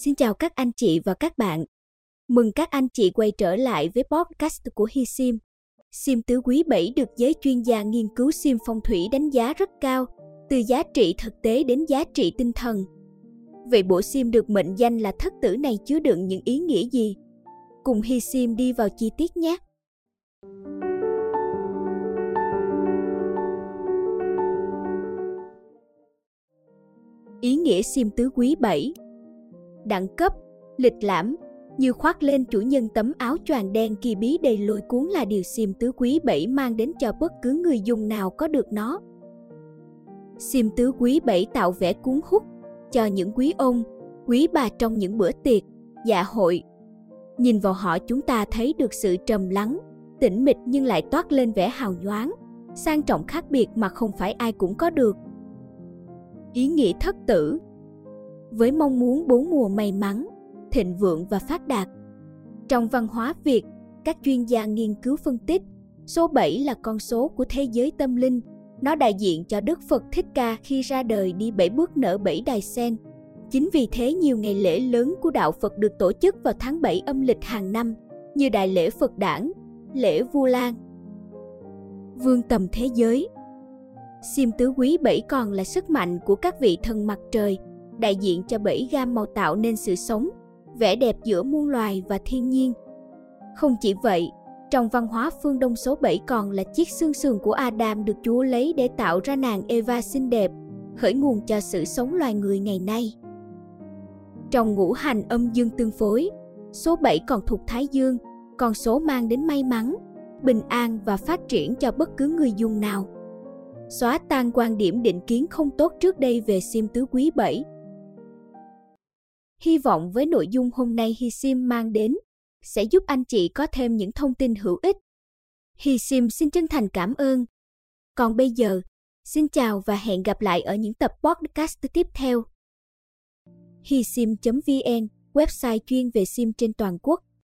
Xin chào các anh chị và các bạn. Mừng các anh chị quay trở lại với podcast của Hi Sim. Sim tứ quý 7 được giới chuyên gia nghiên cứu sim phong thủy đánh giá rất cao, từ giá trị thực tế đến giá trị tinh thần. Vậy bộ sim được mệnh danh là thất tử này chứa đựng những ý nghĩa gì? Cùng Hi Sim đi vào chi tiết nhé. Ý nghĩa sim tứ quý 7 Đẳng cấp, lịch lãm, như khoác lên chủ nhân tấm áo choàng đen kỳ bí đầy lôi cuốn là điều sim tứ quý bảy mang đến cho bất cứ người dùng nào có được nó. Sim tứ quý bảy tạo vẻ cuốn hút cho những quý ông, quý bà trong những bữa tiệc, dạ hội. Nhìn vào họ chúng ta thấy được sự trầm lắng, tĩnh mịch nhưng lại toát lên vẻ hào nhoáng, sang trọng khác biệt mà không phải ai cũng có được. Ý nghĩa thất tử với mong muốn bốn mùa may mắn, thịnh vượng và phát đạt. Trong văn hóa Việt, các chuyên gia nghiên cứu phân tích, số 7 là con số của thế giới tâm linh. Nó đại diện cho Đức Phật Thích Ca khi ra đời đi bảy bước nở bảy đài sen. Chính vì thế nhiều ngày lễ lớn của đạo Phật được tổ chức vào tháng 7 âm lịch hàng năm, như đại lễ Phật đản, lễ Vu Lan. Vương tầm thế giới Sim tứ quý bảy còn là sức mạnh của các vị thần mặt trời, đại diện cho bảy gam màu tạo nên sự sống, vẻ đẹp giữa muôn loài và thiên nhiên. Không chỉ vậy, trong văn hóa phương Đông số 7 còn là chiếc xương sườn của Adam được Chúa lấy để tạo ra nàng Eva xinh đẹp, khởi nguồn cho sự sống loài người ngày nay. Trong ngũ hành âm dương tương phối, số 7 còn thuộc Thái Dương, con số mang đến may mắn, bình an và phát triển cho bất cứ người dùng nào. Xóa tan quan điểm định kiến không tốt trước đây về sim tứ quý 7, Hy vọng với nội dung hôm nay HiSim mang đến sẽ giúp anh chị có thêm những thông tin hữu ích. HiSim xin chân thành cảm ơn. Còn bây giờ, xin chào và hẹn gặp lại ở những tập podcast tiếp theo. HiSim.vn, website chuyên về sim trên toàn quốc.